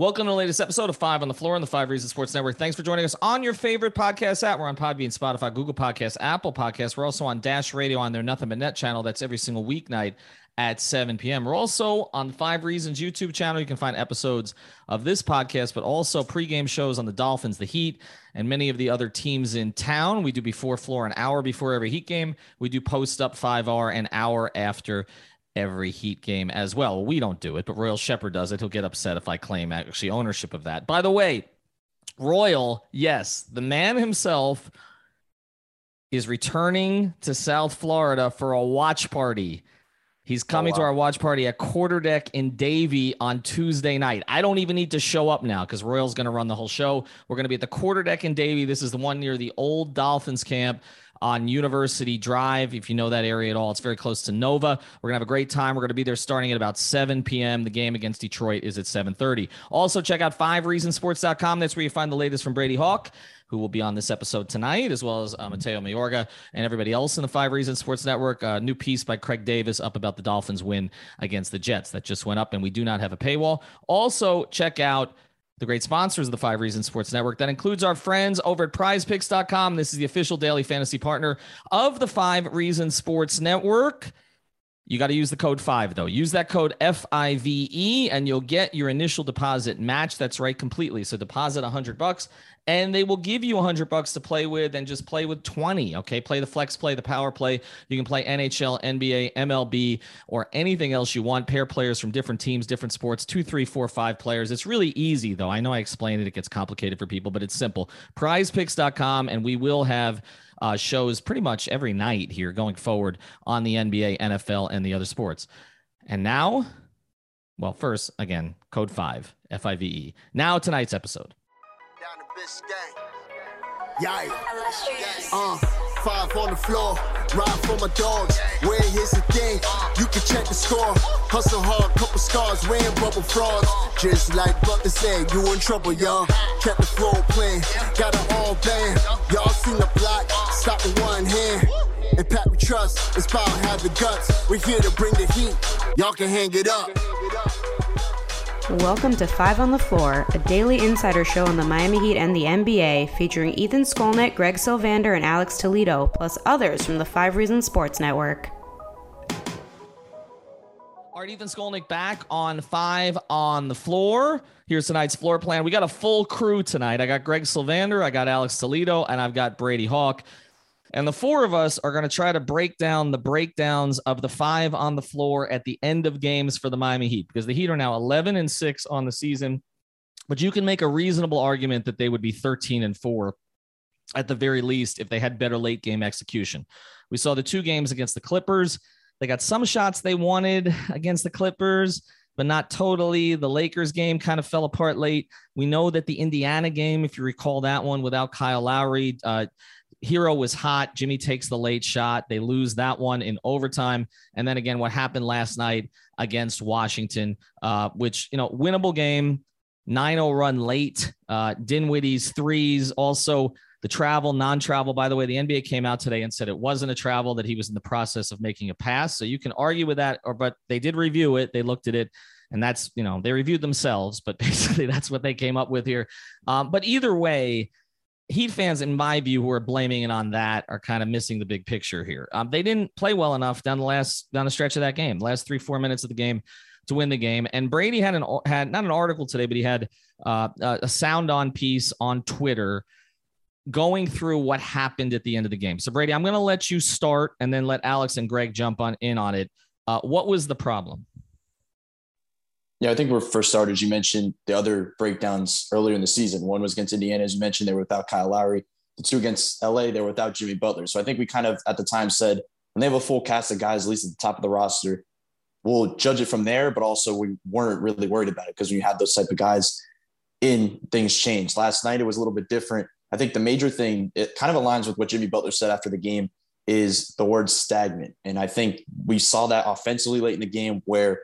Welcome to the latest episode of Five on the Floor on the Five Reasons Sports Network. Thanks for joining us on your favorite podcast app. We're on Podbean, Spotify, Google Podcasts, Apple Podcasts. We're also on Dash Radio on their Nothing But Net channel. That's every single weeknight at 7 p.m. We're also on the Five Reasons YouTube channel. You can find episodes of this podcast, but also pregame shows on the Dolphins, the Heat, and many of the other teams in town. We do before floor an hour before every Heat game. We do post up five hour an hour after every Heat game as well. We don't do it, but Royal Shepherd does it. He'll get upset if I claim actually ownership of that. By the way, Royal, yes, the man himself is returning to South Florida for a watch party. He's oh, coming oh, wow. to our watch party at Quarterdeck in Davie on Tuesday night. I don't even need to show up now because Royal's going to run the whole show. We're going to be at the Quarterdeck in Davie. This is the one near the old Dolphins camp on University Drive. If you know that area at all, it's very close to Nova. We're gonna have a great time. We're gonna be there starting at about 7 p.m. The game against Detroit is at 7:30. Also, check out FiveReasonsports.com. That's where you find the latest from Brady Hawk who will be on this episode tonight, as well as uh, Mateo Mayorga and everybody else in the Five Reasons Sports Network. A uh, new piece by Craig Davis up about the Dolphins' win against the Jets that just went up, and we do not have a paywall. Also, check out the great sponsors of the Five Reasons Sports Network. That includes our friends over at prizepicks.com. This is the official daily fantasy partner of the Five Reasons Sports Network. You got to use the code five though. Use that code F I V E, and you'll get your initial deposit match. That's right, completely. So deposit a hundred bucks, and they will give you a hundred bucks to play with and just play with 20. Okay. Play the flex play, the power play. You can play NHL, NBA, MLB, or anything else you want. Pair players from different teams, different sports, two, three, four, five players. It's really easy though. I know I explained it. It gets complicated for people, but it's simple. Prizepicks.com, and we will have uh, shows pretty much every night here going forward on the NBA, NFL, and the other sports. And now, well, first, again, code five, F I V E. Now, tonight's episode. Yeah. Uh, five on the floor, ride for my dogs. Where here's the thing, you can check the score. Hustle hard, couple scars, wearing rubber frauds. Just like Butler said, you in trouble, y'all. Kept the floor playing, got it all band. Y'all seen the block, stop with one hand. And Pat we trust, it's power, have the guts. We're here to bring the heat, y'all can hang it up. Welcome to Five on the Floor, a daily insider show on the Miami Heat and the NBA, featuring Ethan Skolnick, Greg Sylvander, and Alex Toledo, plus others from the Five Reasons Sports Network. All right, Ethan Skolnick back on Five on the Floor. Here's tonight's floor plan. We got a full crew tonight. I got Greg Sylvander, I got Alex Toledo, and I've got Brady Hawk. And the four of us are going to try to break down the breakdowns of the five on the floor at the end of games for the Miami Heat because the Heat are now 11 and 6 on the season. But you can make a reasonable argument that they would be 13 and 4 at the very least if they had better late game execution. We saw the two games against the Clippers. They got some shots they wanted against the Clippers, but not totally. The Lakers game kind of fell apart late. We know that the Indiana game, if you recall that one without Kyle Lowry, uh, Herro was hot. Jimmy takes the late shot. They lose that one in overtime. And then again, what happened last night against Washington, uh, which, you know, winnable game, 9 0 run late. Uh, Dinwiddie's threes, also the travel, non travel. By the way, the NBA came out today and said it wasn't a travel, that he was in the process of making a pass. So you can argue with that, or but they did review it. They looked at it. And that's, you know, they reviewed themselves, but basically that's what they came up with here. Um, but either way, Heat fans, in my view, who are blaming it on that are kind of missing the big picture here. Um, they didn't play well enough down the last down the stretch of that game, last three four minutes of the game to win the game. And Brady had an had not an article today, but he had uh, a sound on piece on Twitter going through what happened at the end of the game. So Brady, I'm going to let you start, and then let Alex and Greg jump on in on it. Uh, what was the problem? Yeah, I think we're for starters. You mentioned the other breakdowns earlier in the season. One was against Indiana, as you mentioned, they were without Kyle Lowry. The two against LA, they were without Jimmy Butler. So I think we kind of at the time said when they have a full cast of guys, at least at the top of the roster, we'll judge it from there. But also, we weren't really worried about it because when you had those type of guys in, things changed. Last night, it was a little bit different. I think the major thing, it kind of aligns with what Jimmy Butler said after the game, is the word stagnant. And I think we saw that offensively late in the game where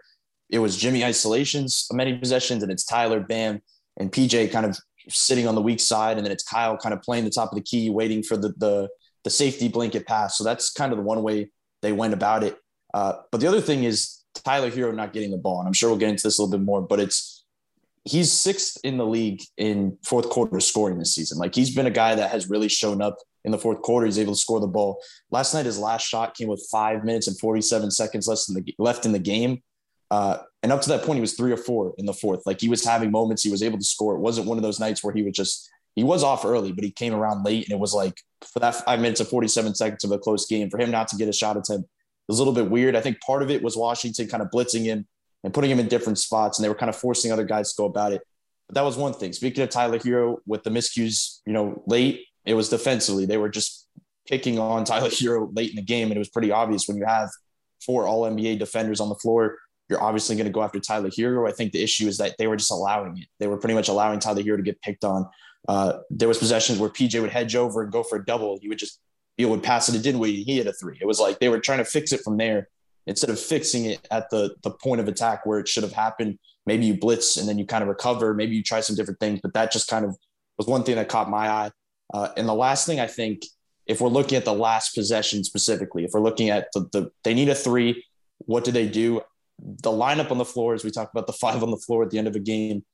it was Jimmy isolations, many possessions, and it's Tyler Bam and PJ kind of sitting on the weak side, and then it's Kyle kind of playing the top of the key, waiting for the the, the safety blanket pass. So that's kind of the one way they went about it. Uh, but the other thing is Tyler Herro not getting the ball, and I'm sure we'll get into this a little bit more. But it's he's sixth in the league in fourth quarter scoring this season. Like he's been a guy that has really shown up in the fourth quarter. He's able to score the ball. Last night, his last shot came with five minutes and 47 seconds less than the, left in the game. Uh, and up to that point, he was three or four in the fourth. Like he was having moments, he was able to score. It wasn't one of those nights where he was just, he was off early, but he came around late. And it was like for that five minutes of 47 seconds of a close game, for him not to get a shot attempt was a little bit weird. I think part of it was Washington kind of blitzing him and putting him in different spots, and they were kind of forcing other guys to go about it. But that was one thing. Speaking of Tyler Herro with the miscues, you know, late, it was defensively. They were just picking on Tyler Herro late in the game, and it was pretty obvious when you have four All NBA defenders on the floor. You're obviously going to go after Tyler Herro. I think the issue is that they were just allowing it. They were pretty much allowing Tyler Herro to get picked on. Uh, there was possessions where PJ would hedge over and go for a double. He would just he would pass it to Dinwiddie. He hit a three. It was like they were trying to fix it from there instead of fixing it at the the point of attack where it should have happened. Maybe you blitz and then you kind of recover. Maybe you try some different things, but that just kind of was one thing that caught my eye. Uh, and the last thing I think, if we're looking at the last possession specifically, if we're looking at the, the they need a three, what do they do? The lineup on the floor, as we talked about the five on the floor at the end of a game,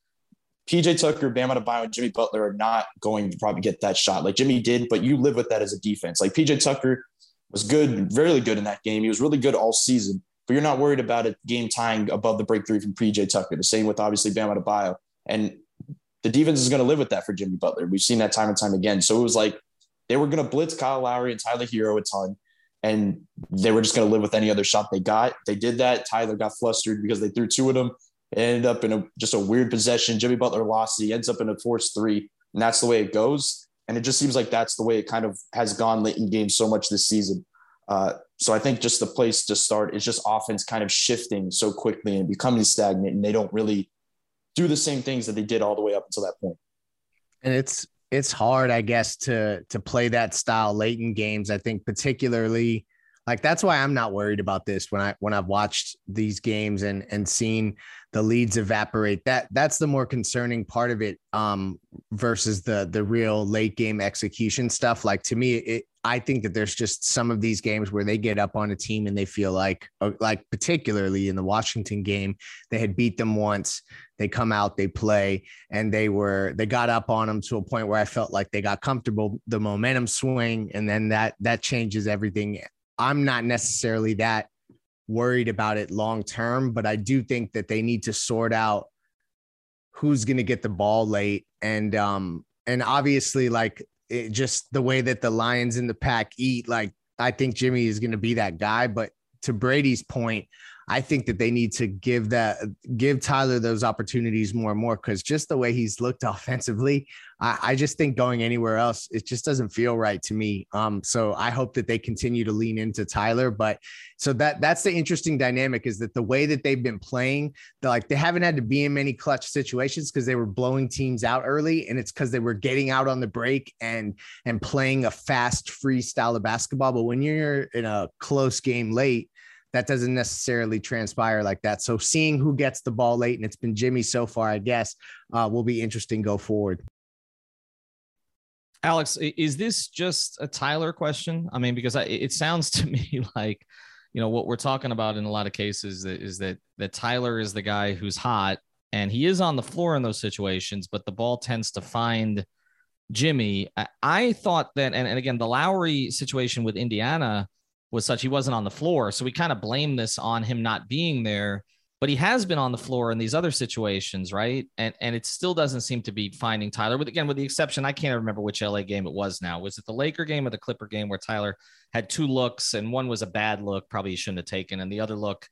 PJ Tucker, Bam Adebayo, and Jimmy Butler are not going to probably get that shot like Jimmy did, but you live with that as a defense. Like PJ Tucker was good, very good in that game. He was really good all season, but you're not worried about a game tying above the break three from PJ Tucker. The same with obviously Bam Adebayo. And the defense is going to live with that for Jimmy Butler. We've seen that time and time again. So it was like they were going to blitz Kyle Lowry and Tyler Herro a ton, and they were just going to live with any other shot they got. They did that. Tyler got flustered because they threw two of them. It ended up in a, just a weird possession. Jimmy Butler lost. He ends up in a forced three, and that's the way it goes. And it just seems like that's the way it kind of has gone late in games so much this season. Uh, so I think just the place to start is just offense kind of shifting so quickly and becoming stagnant, and they don't really do the same things that they did all the way up until that point. And it's it's hard, I guess, to to play that style late in games. I think particularly like that's why I'm not worried about this when I when I've watched these games and and seen the leads evaporate. That that's the more concerning part of it um versus the the real late game execution stuff. Like to me, it I think that there's just some of these games where they get up on a team and they feel like, uh, like particularly in the Washington game, they had beat them once. They come out, they play, and they were they got up on them to a point where I felt like they got comfortable. The momentum swing, and then that that changes everything. I'm not necessarily that worried about it long term, but I do think that they need to sort out who's going to get the ball late and um and obviously like it, just the way that the lions in the pack eat, like I think Jimmy is going to be that guy. But to Brady's point, I think that they need to give that give Tyler those opportunities more and more because just the way he's looked offensively, I, I, just think going anywhere else, it just doesn't feel right to me. Um, so I hope that they continue to lean into Tyler. But so that that's the interesting dynamic is that the way that they've been playing, like they haven't had to be in many clutch situations because they were blowing teams out early, and it's because they were getting out on the break and and playing a fast freestyle of basketball. But when you're in a close game late that doesn't necessarily transpire like that. So seeing who gets the ball late, and it's been Jimmy so far, I guess, uh, will be interesting go forward. Alex, is this just a Tyler question? I mean, because I, it sounds to me like, you know, what we're talking about in a lot of cases is that that Tyler is the guy who's hot and he is on the floor in those situations, but the ball tends to find Jimmy. I, I thought that, and, and again, the Lowry situation with Indiana was such he wasn't on the floor. So we kind of blame this on him not being there, but he has been on the floor in these other situations, right? And and it still doesn't seem to be finding Tyler. But again, with the exception, I can't remember which LA game it was now. Was it the Laker game or the Clipper game where Tyler had two looks and one was a bad look, probably he shouldn't have taken, and the other look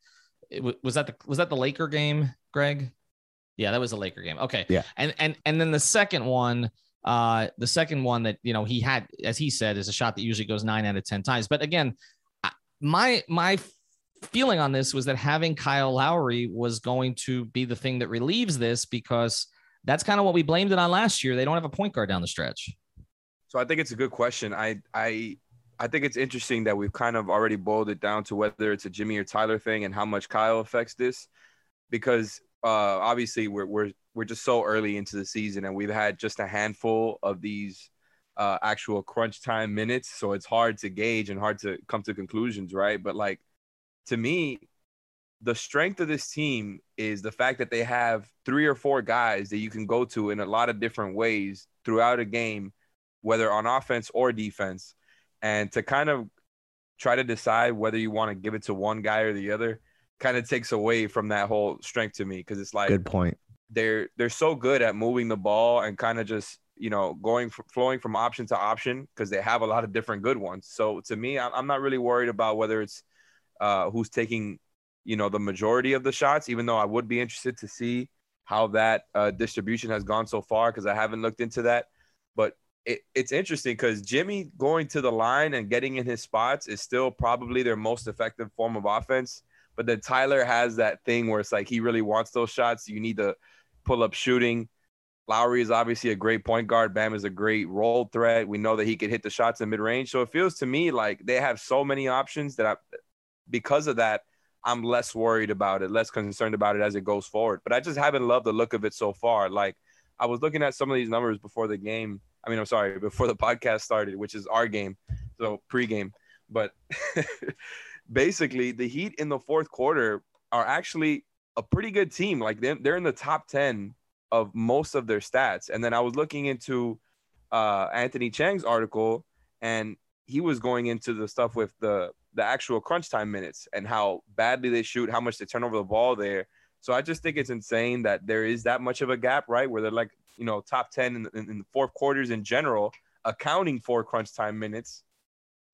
was that the was that the Laker game, Greg? Yeah, that was the Laker game. Okay. Yeah. And and and then the second one uh the second one that you know he had as he said is a shot that usually goes 9 out of 10 times but again my my feeling on this was that having Kyle Lowry was going to be the thing that relieves this because that's kind of what we blamed it on last year. They don't have a point guard down the stretch. So I think it's a good question. I I I think it's interesting that we've kind of already boiled it down to whether it's a Jimmy or Tyler thing and how much Kyle affects this, because uh, obviously we're we're we're just so early into the season and we've had just a handful of these uh, actual crunch time minutes, so it's hard to gauge and hard to come to conclusions, right? But like to me, the strength of this team is the fact that they have three or four guys that you can go to in a lot of different ways throughout a game, whether on offense or defense and to kind of try to decide whether you want to give it to one guy or the other kind of takes away from that whole strength to me because it's like good point they're they're so good at moving the ball and kind of just you know going flowing from option to option because they have a lot of different good ones so to me i'm not really worried about whether it's uh, who's taking you know the majority of the shots even though i would be interested to see how that uh, distribution has gone so far because i haven't looked into that but it, it's interesting because Jimmy going to the line and getting in his spots is still probably their most effective form of offense. But then Tyler has that thing where it's like he really wants those shots. You need to pull up shooting. Lowry is obviously a great point guard. Bam is a great roll threat. We know that he could hit the shots in mid range. So it feels to me like they have so many options that I, because of that, I'm less worried about it, less concerned about it as it goes forward. But I just haven't loved the look of it so far. Like I was looking at some of these numbers before the game I mean, I'm sorry, before the podcast started, which is our game, so pregame. But basically, the Heat in the fourth quarter are actually a pretty good team. Like they're, they're in the top 10 of most of their stats. And then I was looking into uh, Anthony Chiang's article, and he was going into the stuff with the the actual crunch time minutes and how badly they shoot, how much they turn over the ball there. So I just think it's insane that there is that much of a gap, right? Where they're like you know top 10 in, in, the fourth quarters in general accounting for crunch time minutes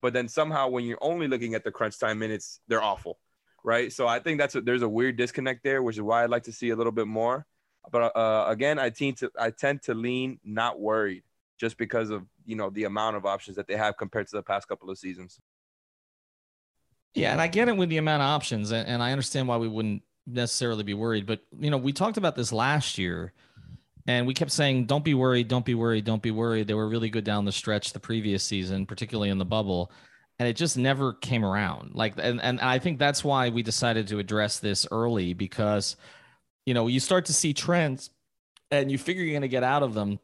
but then somehow when you're only looking at the crunch time minutes they're awful right so i think that's a, there's a weird disconnect there which is why i'd like to see a little bit more but uh, again i tend to i tend to lean not worried just because of you know the amount of options that they have compared to the past couple of seasons yeah and i get it with the amount of options and, and i understand why we wouldn't necessarily be worried but you know we talked about this last year and we kept saying, don't be worried, don't be worried, don't be worried. They were really good down the stretch the previous season, particularly in the bubble. And it just never came around. Like, and, and I think that's why we decided to address this early because, you know, you start to see trends and you figure you're going to get out of them.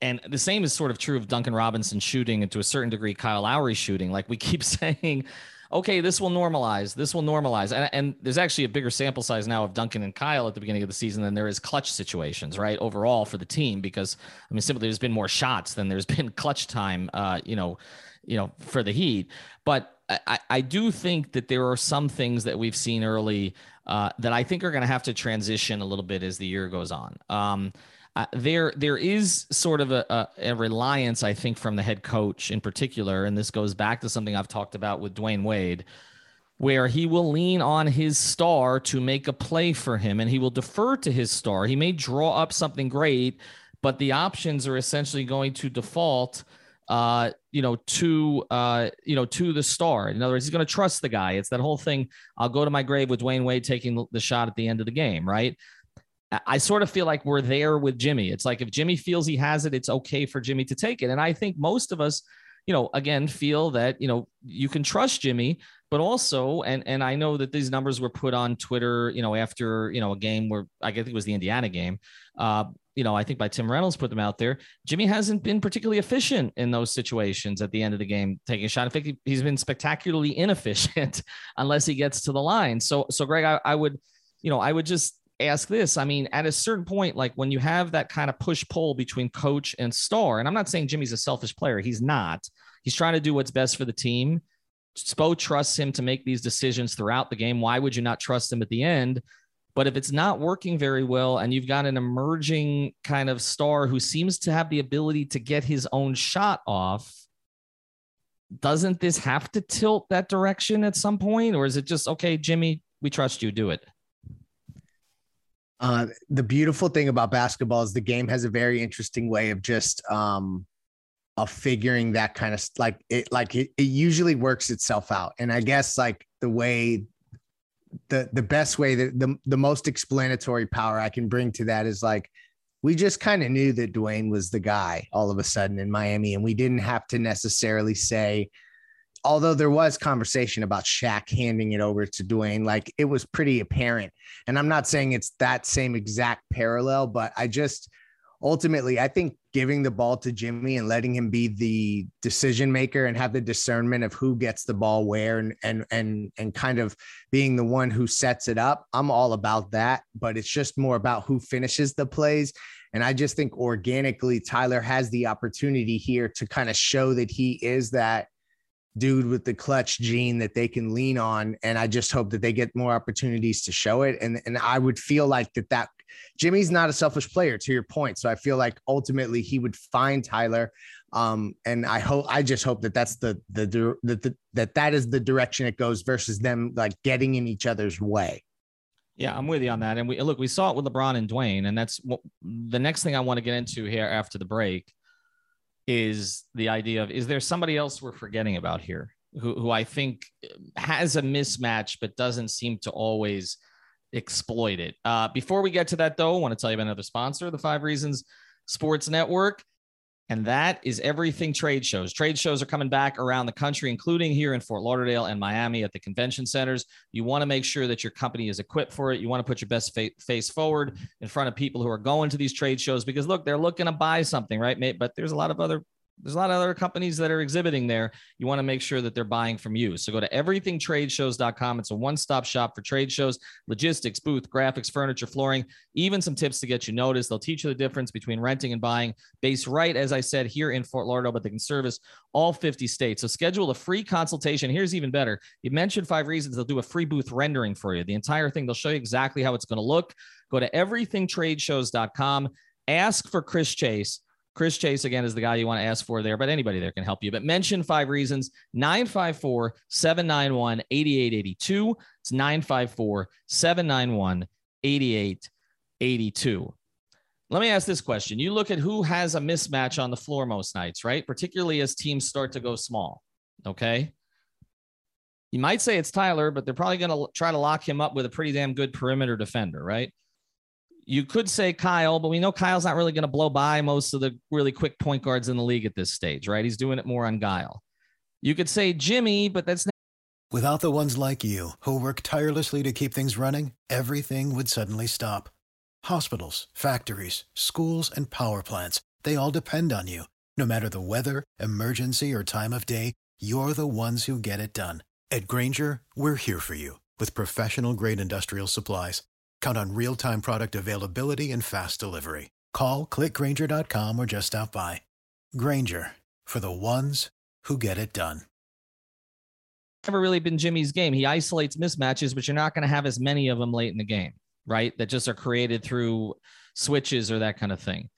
And the same is sort of true of Duncan Robinson shooting and to a certain degree, Kyle Lowry shooting. Like we keep saying, okay, this will normalize. This will normalize. And, and, there's actually a bigger sample size now of Duncan and Kyle at the beginning of the season than there is clutch situations, right? Overall for the team, because I mean, simply there's been more shots than there's been clutch time, uh, you know, you know, for the Heat. But I, I do think that there are some things that we've seen early uh, that I think are going to have to transition a little bit as the year goes on. Um, uh, there there is sort of a, a, a, reliance, I think, from the head coach in particular, and this goes back to something I've talked about with Dwyane Wade, where he will lean on his star to make a play for him, and he will defer to his star. He may draw up something great, but the options are essentially going to default uh, you know, to uh, you know, to the star. In other words, he's going to trust the guy. It's that whole thing. I'll go to my grave with Dwyane Wade taking the shot at the end of the game, right? I sort of feel like we're there with Jimmy. It's like if Jimmy feels he has it, it's okay for Jimmy to take it. And I think most of us, you know, again, feel that, you know, you can trust Jimmy, but also, and and I know that these numbers were put on Twitter, you know, after, you know, a game where I think it was the Indiana game. Uh, you know, I think by Tim Reynolds put them out there. Jimmy hasn't been particularly efficient in those situations at the end of the game, taking a shot. In fact, he's been spectacularly inefficient unless he gets to the line. So, so Greg, I, I would, you know, I would just ask this. I mean, at a certain point, like when you have that kind of push pull between coach and star, and I'm not saying Jimmy's a selfish player, he's not. He's trying to do what's best for the team. Spo trusts him to make these decisions throughout the game. Why would you not trust him at the end? But if it's not working very well and you've got an emerging kind of star who seems to have the ability to get his own shot off, doesn't this have to tilt that direction at some point? Or is it just, okay, Jimmy, we trust you, do it? Uh, the beautiful thing about basketball is the game has a very interesting way of just um, of figuring that kind of like it like it, it usually works itself out. And I guess like the way the the best way that the the most explanatory power I can bring to that is like we just kind of knew that Dwyane was the guy all of a sudden in Miami, and we didn't have to necessarily say, although there was conversation about Shaq handing it over to Dwyane, like it was pretty apparent. And I'm not saying it's that same exact parallel, but I just ultimately, I think giving the ball to Jimmy and letting him be the decision maker and have the discernment of who gets the ball where and and and and kind of being the one who sets it up. I'm all about that, but it's just more about who finishes the plays. And I just think organically Tyler has the opportunity here to kind of show that he is that dude with the clutch gene that they can lean on and i just hope that they get more opportunities to show it and and i would feel like that that jimmy's not a selfish player to your point. So i feel like ultimately he would find tyler. Um and i hope i just hope that that's the the, the, the that that is the direction it goes versus them like getting in each other's way. Yeah, I'm with you on that. And we look, we saw it with LeBron and Dwyane, and that's what, the next thing I want to get into here after the break is the idea of is there somebody else we're forgetting about here who, who I think has a mismatch but doesn't seem to always exploit it. Uh, before we get to that, though, I want to tell you about another sponsor, the Five Reasons Sports Network. And that is everything trade shows. Trade shows are coming back around the country, including here in Fort Lauderdale and Miami at the convention centers. You want to make sure that your company is equipped for it. You want to put your best face forward in front of people who are going to these trade shows because, look, they're looking to buy something, right? But there's a lot of other there's a lot of other companies that are exhibiting there. You want to make sure that they're buying from you. So go to everythingtradeshows.com. It's a one stop shop for trade shows, logistics, booth, graphics, furniture, flooring, even some tips to get you noticed. They'll teach you the difference between renting and buying, based right, as I said, here in Fort Lauderdale, but they can service all 50 states. So schedule a free consultation. Here's even better. You mentioned five reasons. They'll do a free booth rendering for you. The entire thing, they'll show you exactly how it's going to look. Go to everythingtradeshows.com. Ask for Chris Chase Chris Chase, again, is the guy you want to ask for there, but anybody there can help you. But mention five reasons 954 791 8882. It's 954 791 8882. Let me ask this question. You look at who has a mismatch on the floor most nights, right? Particularly as teams start to go small. Okay. You might say it's Tyler, but they're probably going to try to lock him up with a pretty damn good perimeter defender, right? You could say Kyle, but we know Kyle's not really going to blow by most of the really quick point guards in the league at this stage, right? He's doing it more on guile. You could say Jimmy, but that's not. Without the ones like you who work tirelessly to keep things running, everything would suddenly stop. Hospitals, factories, schools, and power plants, they all depend on you. No matter the weather, emergency, or time of day, you're the ones who get it done. At Grainger, we're here for you with professional grade industrial supplies. Count on real time product availability and fast delivery. Call clickgrainger.com or just stop by. Grainger for the ones who get it done. Never really been Jimmy's game. He isolates mismatches, but you're not going to have as many of them late in the game, right? That just are created through switches or that kind of thing.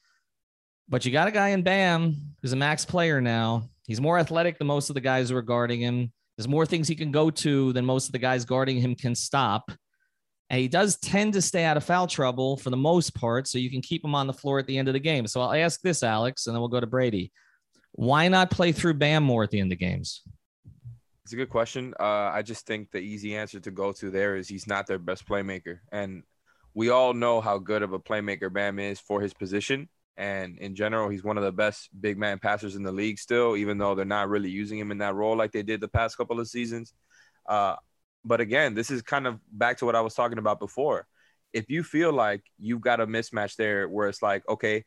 But you got a guy in Bam who's a max player now. He's more athletic than most of the guys who are guarding him. There's more things he can go to than most of the guys guarding him can stop. And he does tend to stay out of foul trouble for the most part, so you can keep him on the floor at the end of the game. So I'll ask this, Alex, and then we'll go to Brady. Why not play through Bam more at the end of games? It's a good question. Uh, I just think the easy answer to go to there is he's not their best playmaker. And we all know how good of a playmaker Bam is for his position. And in general, he's one of the best big man passers in the league still, even though they're not really using him in that role like they did the past couple of seasons. Uh, but again, this is kind of back to what I was talking about before. If you feel like you've got a mismatch there where it's like, okay,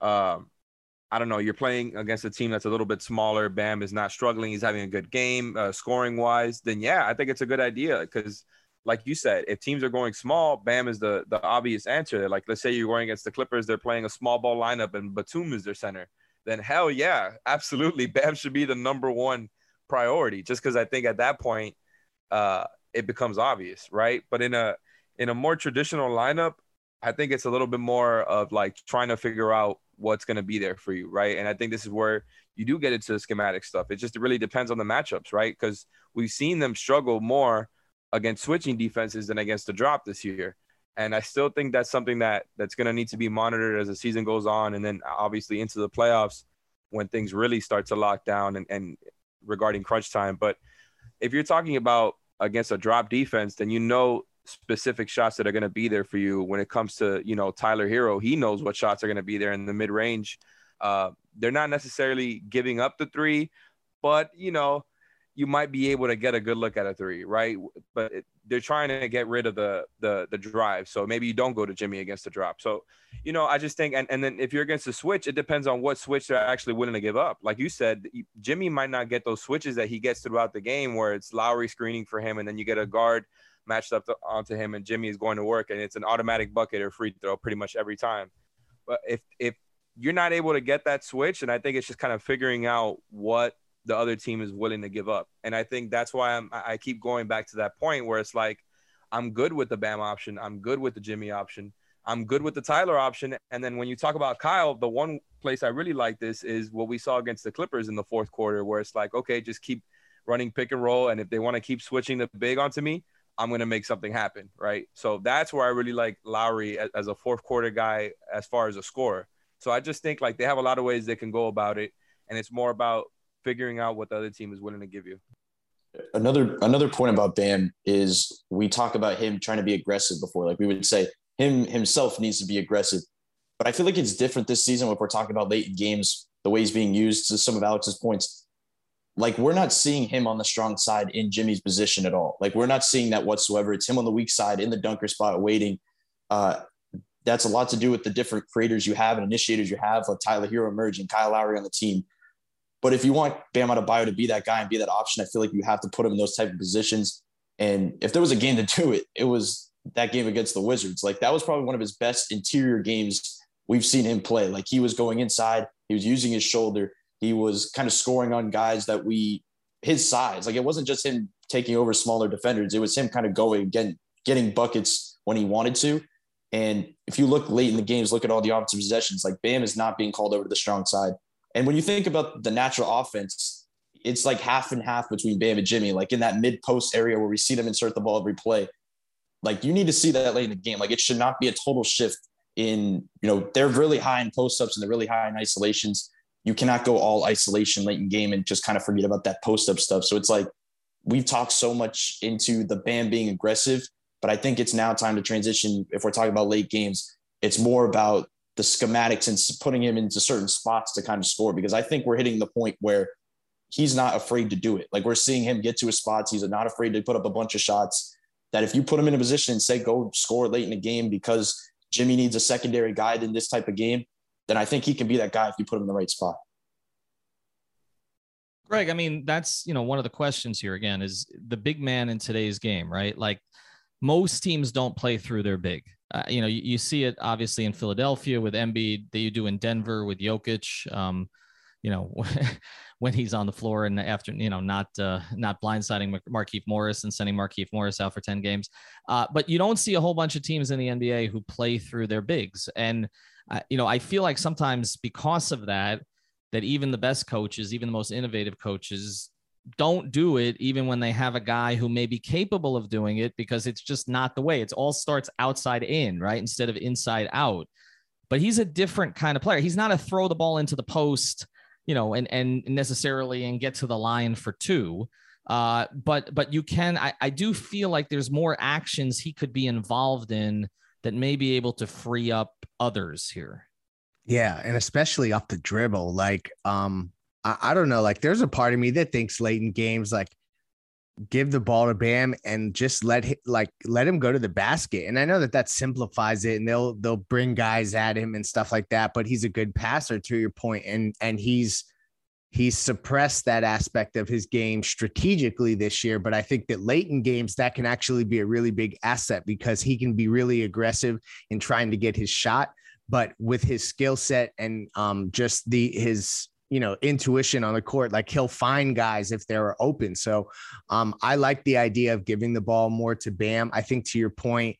um, I don't know, you're playing against a team that's a little bit smaller. Bam is not struggling. He's having a good game, uh, scoring wise. Then yeah, I think it's a good idea because, like you said, if teams are going small, Bam is the the obvious answer. Like let's say you're going against the Clippers, they're playing a small ball lineup and Batum is their center. Then hell yeah, absolutely, Bam should be the number one priority. Just because I think at that point uh, it becomes obvious, right? But in a in a more traditional lineup, I think it's a little bit more of like trying to figure out what's going to be there for you, right? And I think this is where you do get into the schematic stuff. It just really depends on the matchups, right? Because we've seen them struggle more against switching defenses than against the drop this year. And I still think that's something that that's going to need to be monitored as the season goes on, and then obviously into the playoffs when things really start to lock down and, and regarding crunch time. But if you're talking about against a drop defense, then you know specific shots that are going to be there for you. When it comes to you know Tyler Herro. he knows what shots are going to be there in the mid range. Uh, they're not necessarily giving up the three, but you know you might be able to get a good look at a three, right? But it, they're trying to get rid of the the the drive, so maybe you don't go to Jimmy against the drop. So, you know, I just think, and and then if you're against the switch, it depends on what switch they're actually willing to give up. Like you said, Jimmy might not get those switches that he gets throughout the game, where it's Lowry screening for him, and then you get a guard matched up to, onto him, and Jimmy is going to work, and it's an automatic bucket or free throw pretty much every time. But if if you're not able to get that switch, and I think it's just kind of figuring out what the other team is willing to give up. And I think that's why I'm, I keep going back to that point where it's like, I'm good with the Bam option. I'm good with the Jimmy option. I'm good with the Tyler option. And then when you talk about Kyle, the one place I really like this is what we saw against the Clippers in the fourth quarter, where it's like, okay, just keep running pick and roll. And if they want to keep switching the big onto me, I'm going to make something happen. Right. So that's where I really like Lowry as, as a fourth quarter guy as far as a scorer. So I just think like they have a lot of ways they can go about it. And it's more about figuring out what the other team is willing to give you. Another another point about Bam is we talk about him trying to be aggressive before. Like we would say him himself needs to be aggressive. But I feel like it's different this season if we're talking about late games, the way he's being used to some of Alex's points. Like we're not seeing him on the strong side in Jimmy's position at all. Like we're not seeing that whatsoever. It's him on the weak side in the dunker spot waiting. Uh, that's a lot to do with the different creators you have and initiators you have, like Tyler Herro emerging, Kyle Lowry on the team. But if you want Bam Adebayo to be that guy and be that option, I feel like you have to put him in those type of positions. And if there was a game to do it, it was that game against the Wizards. Like that was probably one of his best interior games we've seen him play. Like he was going inside, he was using his shoulder, he was kind of scoring on guys that we his size. Like it wasn't just him taking over smaller defenders; it was him kind of going getting getting buckets when he wanted to. And if you look late in the games, look at all the offensive possessions. Like Bam is not being called over to the strong side. And when you think about the natural offense, it's like half and half between Bam and Jimmy, like in that mid post area where we see them insert the ball every play. Like you need to see that late in the game. Like it should not be a total shift in, you know, they're really high in post ups and they're really high in isolations. You cannot go all isolation late in game and just kind of forget about that post up stuff. So it's like we've talked so much into the Bam being aggressive, but I think it's now time to transition. If we're talking about late games, it's more about the schematics and putting him into certain spots to kind of score because I think we're hitting the point where he's not afraid to do it. Like we're seeing him get to his spots. He's not afraid to put up a bunch of shots that if you put him in a position and say go score late in the game because Jimmy needs a secondary guide in this type of game, then I think he can be that guy if you put him in the right spot. Greg, I mean, that's, you know, one of the questions here again is the big man in today's game, right? Like most teams don't play through their big. Uh, you know, you, you, see it obviously in Philadelphia with Embiid, that you do in Denver with Jokic. Um, you know, when he's on the floor and after, you know, not uh, not blindsiding Markieff Morris and sending Markieff Morris out for 10 games. Uh, but you don't see a whole bunch of teams in the NBA who play through their bigs. And, uh, you know, I feel like sometimes because of that, that even the best coaches, even the most innovative coaches, don't do it even when they have a guy who may be capable of doing it because it's just not the way. It's all starts outside in, right? Instead of inside out. But he's a different kind of player. He's not a throw the ball into the post, you know, and and necessarily and get to the line for two. Uh, but but you can I, I do feel like there's more actions he could be involved in that may be able to free up others here. Yeah, and especially off the dribble. Like um I, I don't know. Like, there's a part of me that thinks late in games, like, give the ball to Bam and just let him like let him go to the basket. And I know that that simplifies it, and they'll they'll bring guys at him and stuff like that. But he's a good passer, to your point, and and he's he's suppressed that aspect of his game strategically this year. But I think that late in games that can actually be a really big asset because he can be really aggressive in trying to get his shot. But with his skill set and um, just the his you know intuition on the court like he'll find guys if they're open so um i like the idea of giving the ball more to bam i think to your point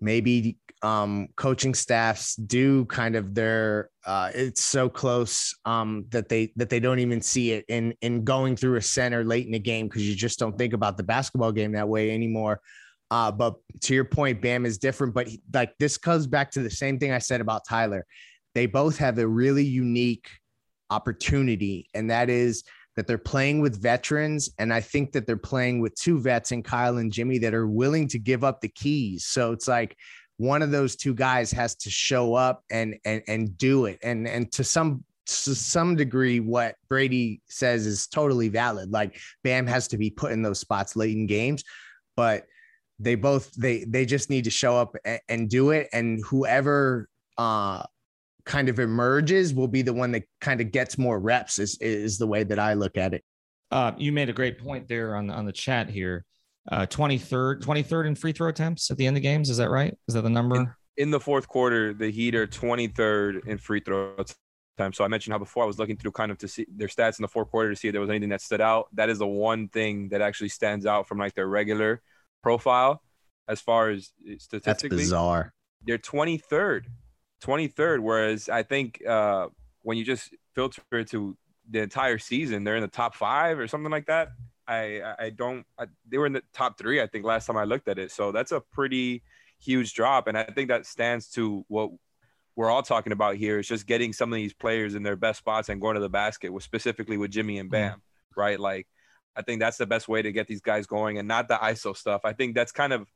maybe um coaching staffs do kind of their uh it's so close um that they that they don't even see it in in going through a center late in the game because you just don't think about the basketball game that way anymore uh, but to your point, Bam is different. But he, like this comes back to the same thing I said about Tyler. They both have a really unique opportunity, and that is that they're playing with veterans. And I think that they're playing with two vets in Kyle and Jimmy that are willing to give up the keys. So it's like one of those two guys has to show up and and and do it. And and to some to some degree, what Brady says is totally valid. Like Bam has to be put in those spots late in games, but they both they they just need to show up and, and do it. And whoever uh kind of emerges will be the one that kind of gets more reps is is the way that I look at it. Uh, you made a great point there on on the chat here. Uh, 23rd, 23rd in free throw attempts at the end of games. Is that right? Is that the number? In, in the fourth quarter, the Heat are 23rd in free throw time. So I mentioned how before I was looking through kind of to see their stats in the fourth quarter to see if there was anything that stood out. That is the one thing that actually stands out from like their regular profile as far as statistically. That's bizarre. They're 23rd 23rd. Whereas I think uh, when you just filter it to the entire season, they're in the top five or something like that. I I don't. I, they were in the top three, I think, last time I looked at it. So that's a pretty huge drop, and I think that stands to what we're all talking about here is just getting some of these players in their best spots and going to the basket, with specifically with Jimmy and Bam, mm-hmm. right? Like, I think that's the best way to get these guys going, and not the ISO stuff. I think that's kind of,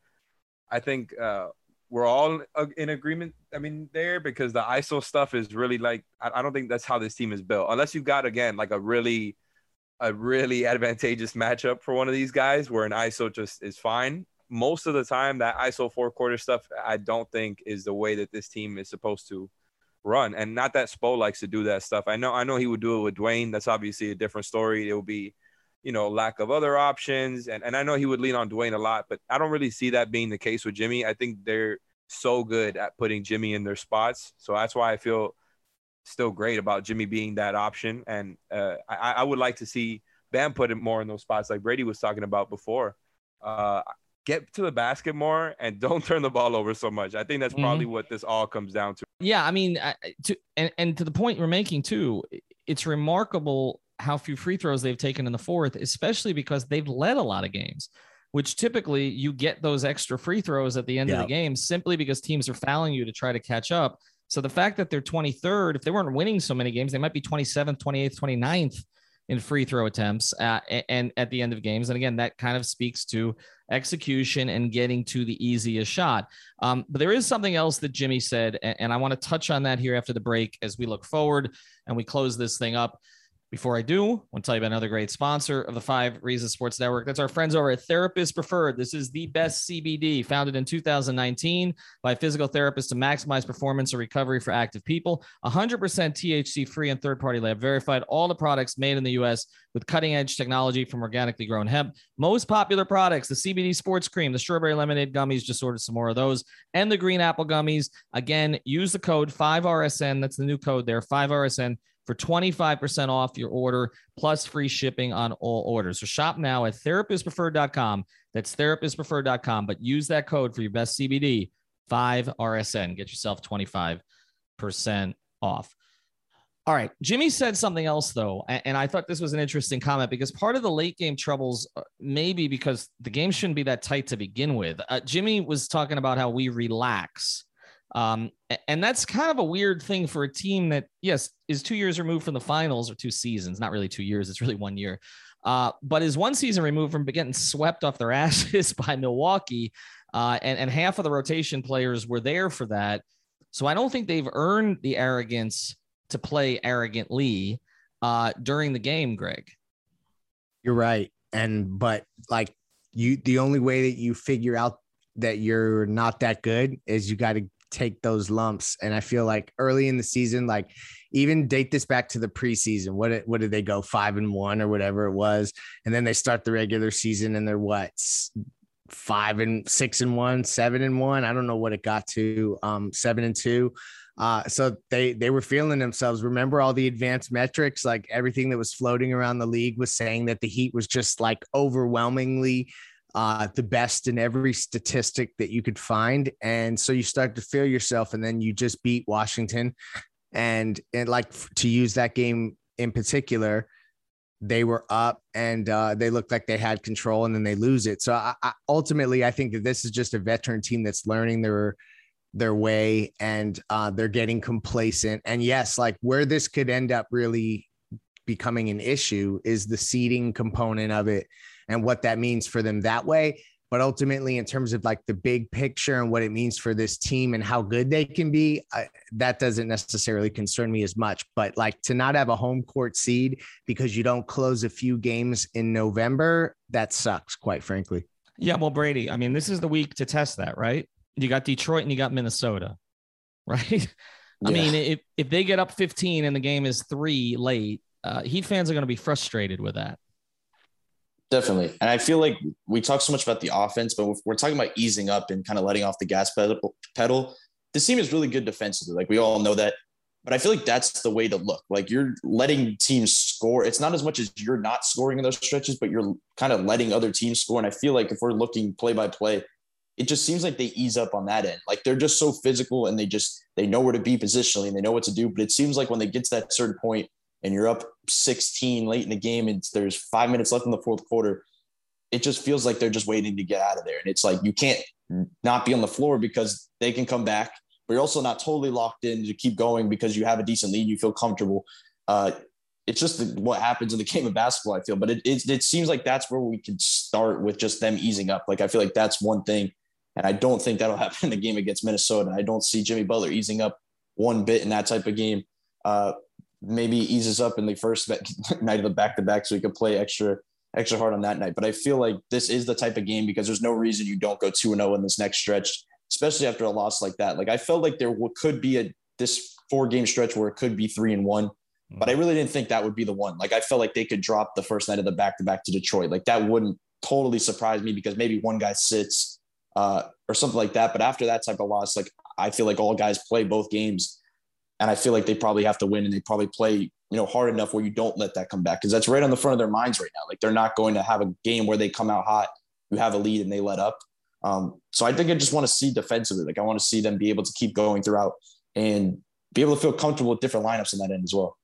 I think uh, we're all in agreement. I mean, there because the ISO stuff is really like I, don't think that's how this team is built. Unless you've got again like a really, a really advantageous matchup for one of these guys where an ISO just is fine. Most of the time, that ISO four quarter stuff, I don't think is the way that this team is supposed to run. And not that Spo likes to do that stuff. I know, I know he would do it with Dwyane. That's obviously a different story. It will be you know, lack of other options. And, and I know he would lean on Dwyane a lot, but I don't really see that being the case with Jimmy. I think they're so good at putting Jimmy in their spots. So that's why I feel still great about Jimmy being that option. And uh, I, I, would like to see Bam put it more in those spots like Brady was talking about before. Uh, get to the basket more and don't turn the ball over so much. I think that's probably mm-hmm. what this all comes down to. Yeah, I mean, to and, and to the point you're making too, it's remarkable how few free throws they've taken in the fourth, especially because they've led a lot of games, which typically you get those extra free throws at the end of the game simply because teams are fouling you to try to catch up. So the fact that they're 23rd, if they weren't winning so many games, they might be 27th, 28th, 29th in free throw attempts uh, and at the end of games. And again, that kind of speaks to execution and getting to the easiest shot. Um, but there is something else that Jimmy said, and I want to touch on that here after the break as we look forward and we close this thing up. Before I do, I want to tell you about another great sponsor of the Five Reasons Sports Network. That's our friends over at Therapist Preferred. This is the best CBD founded in 2019 by physical therapists to maximize performance and recovery for active people. 100% THC free and third party lab verified. All the products made in the US with cutting edge technology from organically grown hemp. Most popular products the CBD sports cream, the strawberry lemonade gummies, just ordered some more of those, and the green apple gummies. Again, use the code 5RSN. That's the new code there 5RSN for 25% off your order plus free shipping on all orders. So shop now at therapistpreferred.com. That's therapistpreferred.com, but use that code for your best CBD, 5RSN. Get yourself 25% off. All right. Jimmy said something else, though. And I thought this was an interesting comment because part of the late game troubles, uh, maybe because the game shouldn't be that tight to begin with. Uh, Jimmy was talking about how we relax um, and that's kind of a weird thing for a team that, yes, is two years removed from the finals or two seasons, not really two years, it's really one year. Uh, but is one season removed from getting swept off their asses by Milwaukee. Uh, and, and half of the rotation players were there for that. So I don't think they've earned the arrogance to play arrogantly uh, during the game, Greg. You're right. And, but like you, the only way that you figure out that you're not that good is you got to take those lumps. And I feel like early in the season, like even date this back to the preseason. What what did they go five and one or whatever it was, and then they start the regular season and they're what five and six and one, seven and one. I don't know what it got to. Um, seven and two. Uh, so they they were feeling themselves. Remember all the advanced metrics, like everything that was floating around the league was saying that the Heat was just like overwhelmingly uh, the best in every statistic that you could find. And so you start to feel yourself, and then you just beat Washington. And, and like to use that game in particular, they were up and uh, they looked like they had control, and then they lose it. So I, I, ultimately, I think that this is just a veteran team that's learning their their way and uh, they're getting complacent. And yes, like where this could end up really becoming an issue is the seeding component of it and what that means for them that way. But ultimately, in terms of like the big picture and what it means for this team and how good they can be, I, that doesn't necessarily concern me as much. But like to not have a home court seed because you don't close a few games in November, that sucks, quite frankly. Yeah, well, Brady, I mean, this is the week to test that, right? You got Detroit and you got Minnesota, right? I mean, if, if they get up 15 and the game is three late, uh, Heat fans are going to be frustrated with that. Definitely. And I feel like we talk so much about the offense, but we're talking about easing up and kind of letting off the gas pedal. pedal. This team is really good defensively. Like we all know that. But I feel like that's the way to look. Like you're letting teams score. It's not as much as you're not scoring in those stretches, but you're kind of letting other teams score. And I feel like if we're looking play by play, it just seems like they ease up on that end. Like they're just so physical and they just they know where to be positionally and they know what to do. But it seems like when they get to that certain point and you're up 16 late in the game and there's five minutes left in the fourth quarter, it just feels like they're just waiting to get out of there. And it's like you can't not be on the floor because they can come back, but you're also not totally locked in to keep going because you have a decent lead, you feel comfortable. Uh, it's just what happens in the game of basketball, I feel. But it, it, it seems like that's where we could start with just them easing up. Like I feel like that's one thing. And I don't think that'll happen in the game against Minnesota. I don't see Jimmy Butler easing up one bit in that type of game. Uh, maybe eases up in the first night of the back to back so he could play extra extra hard on that night. But I feel like this is the type of game because there's no reason you don't go 2 0 in this next stretch, especially after a loss like that. Like I felt like there could be a this four game stretch where it could be 3 and 1. But I really didn't think that would be the one. Like I felt like they could drop the first night of the back to back to Detroit. Like that wouldn't totally surprise me because maybe one guy sits uh, or something like that. But after that type of loss, like I feel like all guys play both games and I feel like they probably have to win and they probably play, you know, hard enough where you don't let that come back because that's right on the front of their minds right now. Like they're not going to have a game where they come out hot, you have a lead and they let up. Um, so I think I just want to see defensively. Like I want to see them be able to keep going throughout and be able to feel comfortable with different lineups in that end as well.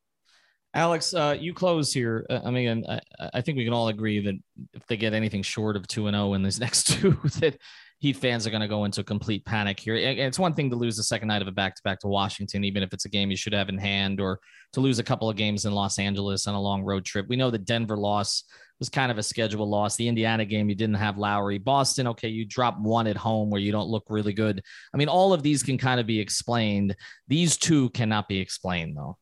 Alex, uh, you close here. Uh, I mean, I, I, think we can all agree that if they get anything short of two and zero oh in these next two, that Heat fans are going to go into complete panic here. It's one thing to lose the second night of a back to back to Washington, even if it's a game you should have in hand, or to lose a couple of games in Los Angeles on a long road trip. We know the Denver loss was kind of a schedule loss. The Indiana game, you didn't have Lowry. Boston, okay, you drop one at home where you don't look really good. I mean, all of these can kind of be explained. These two cannot be explained, though.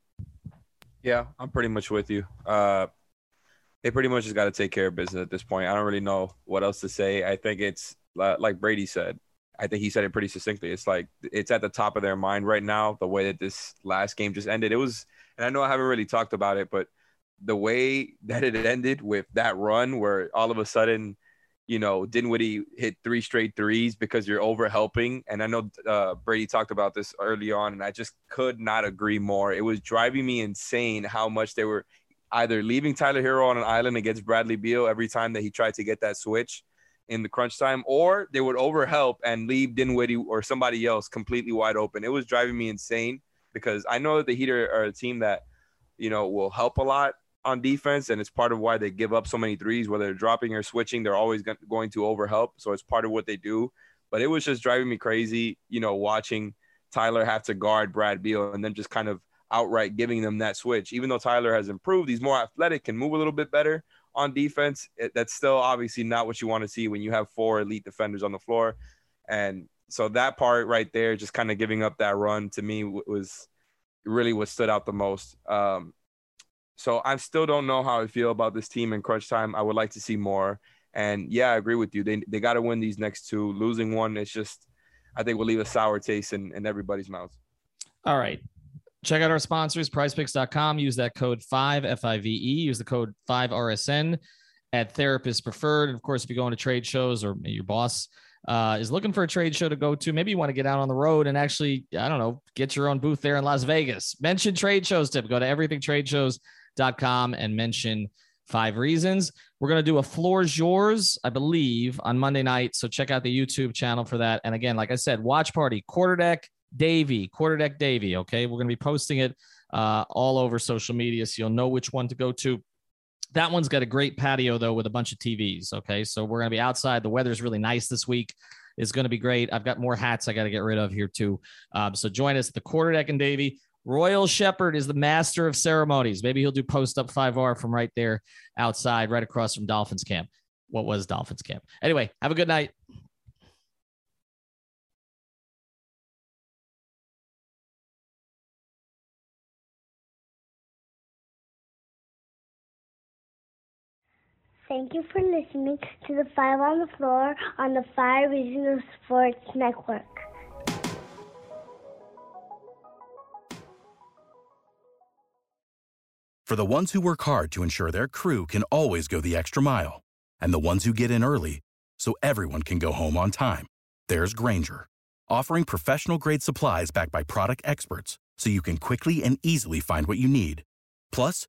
Yeah, I'm pretty much with you. Uh, they pretty much just got to take care of business at this point. I don't really know what else to say. I think it's like Brady said, I think he said it pretty succinctly. It's like it's at the top of their mind right now. The way that this last game just ended, it was, and I know I haven't really talked about it, but the way that it ended with that run, where all of a sudden, you know, Dinwiddie hit three straight threes because you're over helping, and I know uh, Brady talked about this early on, and I just could not agree more. It was driving me insane how much they were either leaving Tyler Herro on an island against Bradley Beal every time that he tried to get that switch in the crunch time, or they would overhelp and leave Dinwiddie or somebody else completely wide open. It was driving me insane because I know that the Heat are, are a team that, you know, will help a lot on defense, and it's part of why they give up so many threes. Whether they're dropping or switching, they're always going to overhelp. So it's part of what they do. But it was just driving me crazy, you know, watching Tyler have to guard Brad Beal and then just kind of outright giving them that switch. Even though Tyler has improved, he's more athletic, can move a little bit better on defense. It, that's still obviously not what you want to see when you have four elite defenders on the floor. And so that part right there, just kind of giving up that run to me was really what stood out the most. Um, so I still don't know how I feel about this team in crunch time. I would like to see more. And yeah, I agree with you. They, they got to win these next two. Losing one, it's just, I think will leave a sour taste in, in everybody's mouth. All right. Check out our sponsors, prizepicks.com. Use that code 5 F I V E. Use the code 5 RSN at Therapist Preferred. And of course, if you're going to trade shows or your boss uh, is looking for a trade show to go to, maybe you want to get out on the road and actually, I don't know, get your own booth there in Las Vegas. Mention trade shows tip. Go to everythingtradeshows.com and mention five reasons. We're going to do a floor's yours, I believe, on Monday night. So check out the YouTube channel for that. And again, like I said, watch party, quarter deck Davie, quarterdeck Davie. Okay. We're going to be posting it uh, all over social media. So you'll know which one to go to. That one's got a great patio though with a bunch of TVs. Okay. So we're going to be outside. The weather's really nice this week. It's going to be great. I've got more hats I got to get rid of here too. Um, so join us at the quarterdeck and Davy Royal Shepherd is the master of ceremonies. Maybe he'll do post up 5R from right there outside, right across from Dolphins camp. What was Dolphins camp? Anyway, have a good night. Thank you for listening to the Five on the Floor on the Five Regional Sports Network. For the ones who work hard to ensure their crew can always go the extra mile, and the ones who get in early so everyone can go home on time, there's Grainger, offering professional grade supplies backed by product experts so you can quickly and easily find what you need. Plus,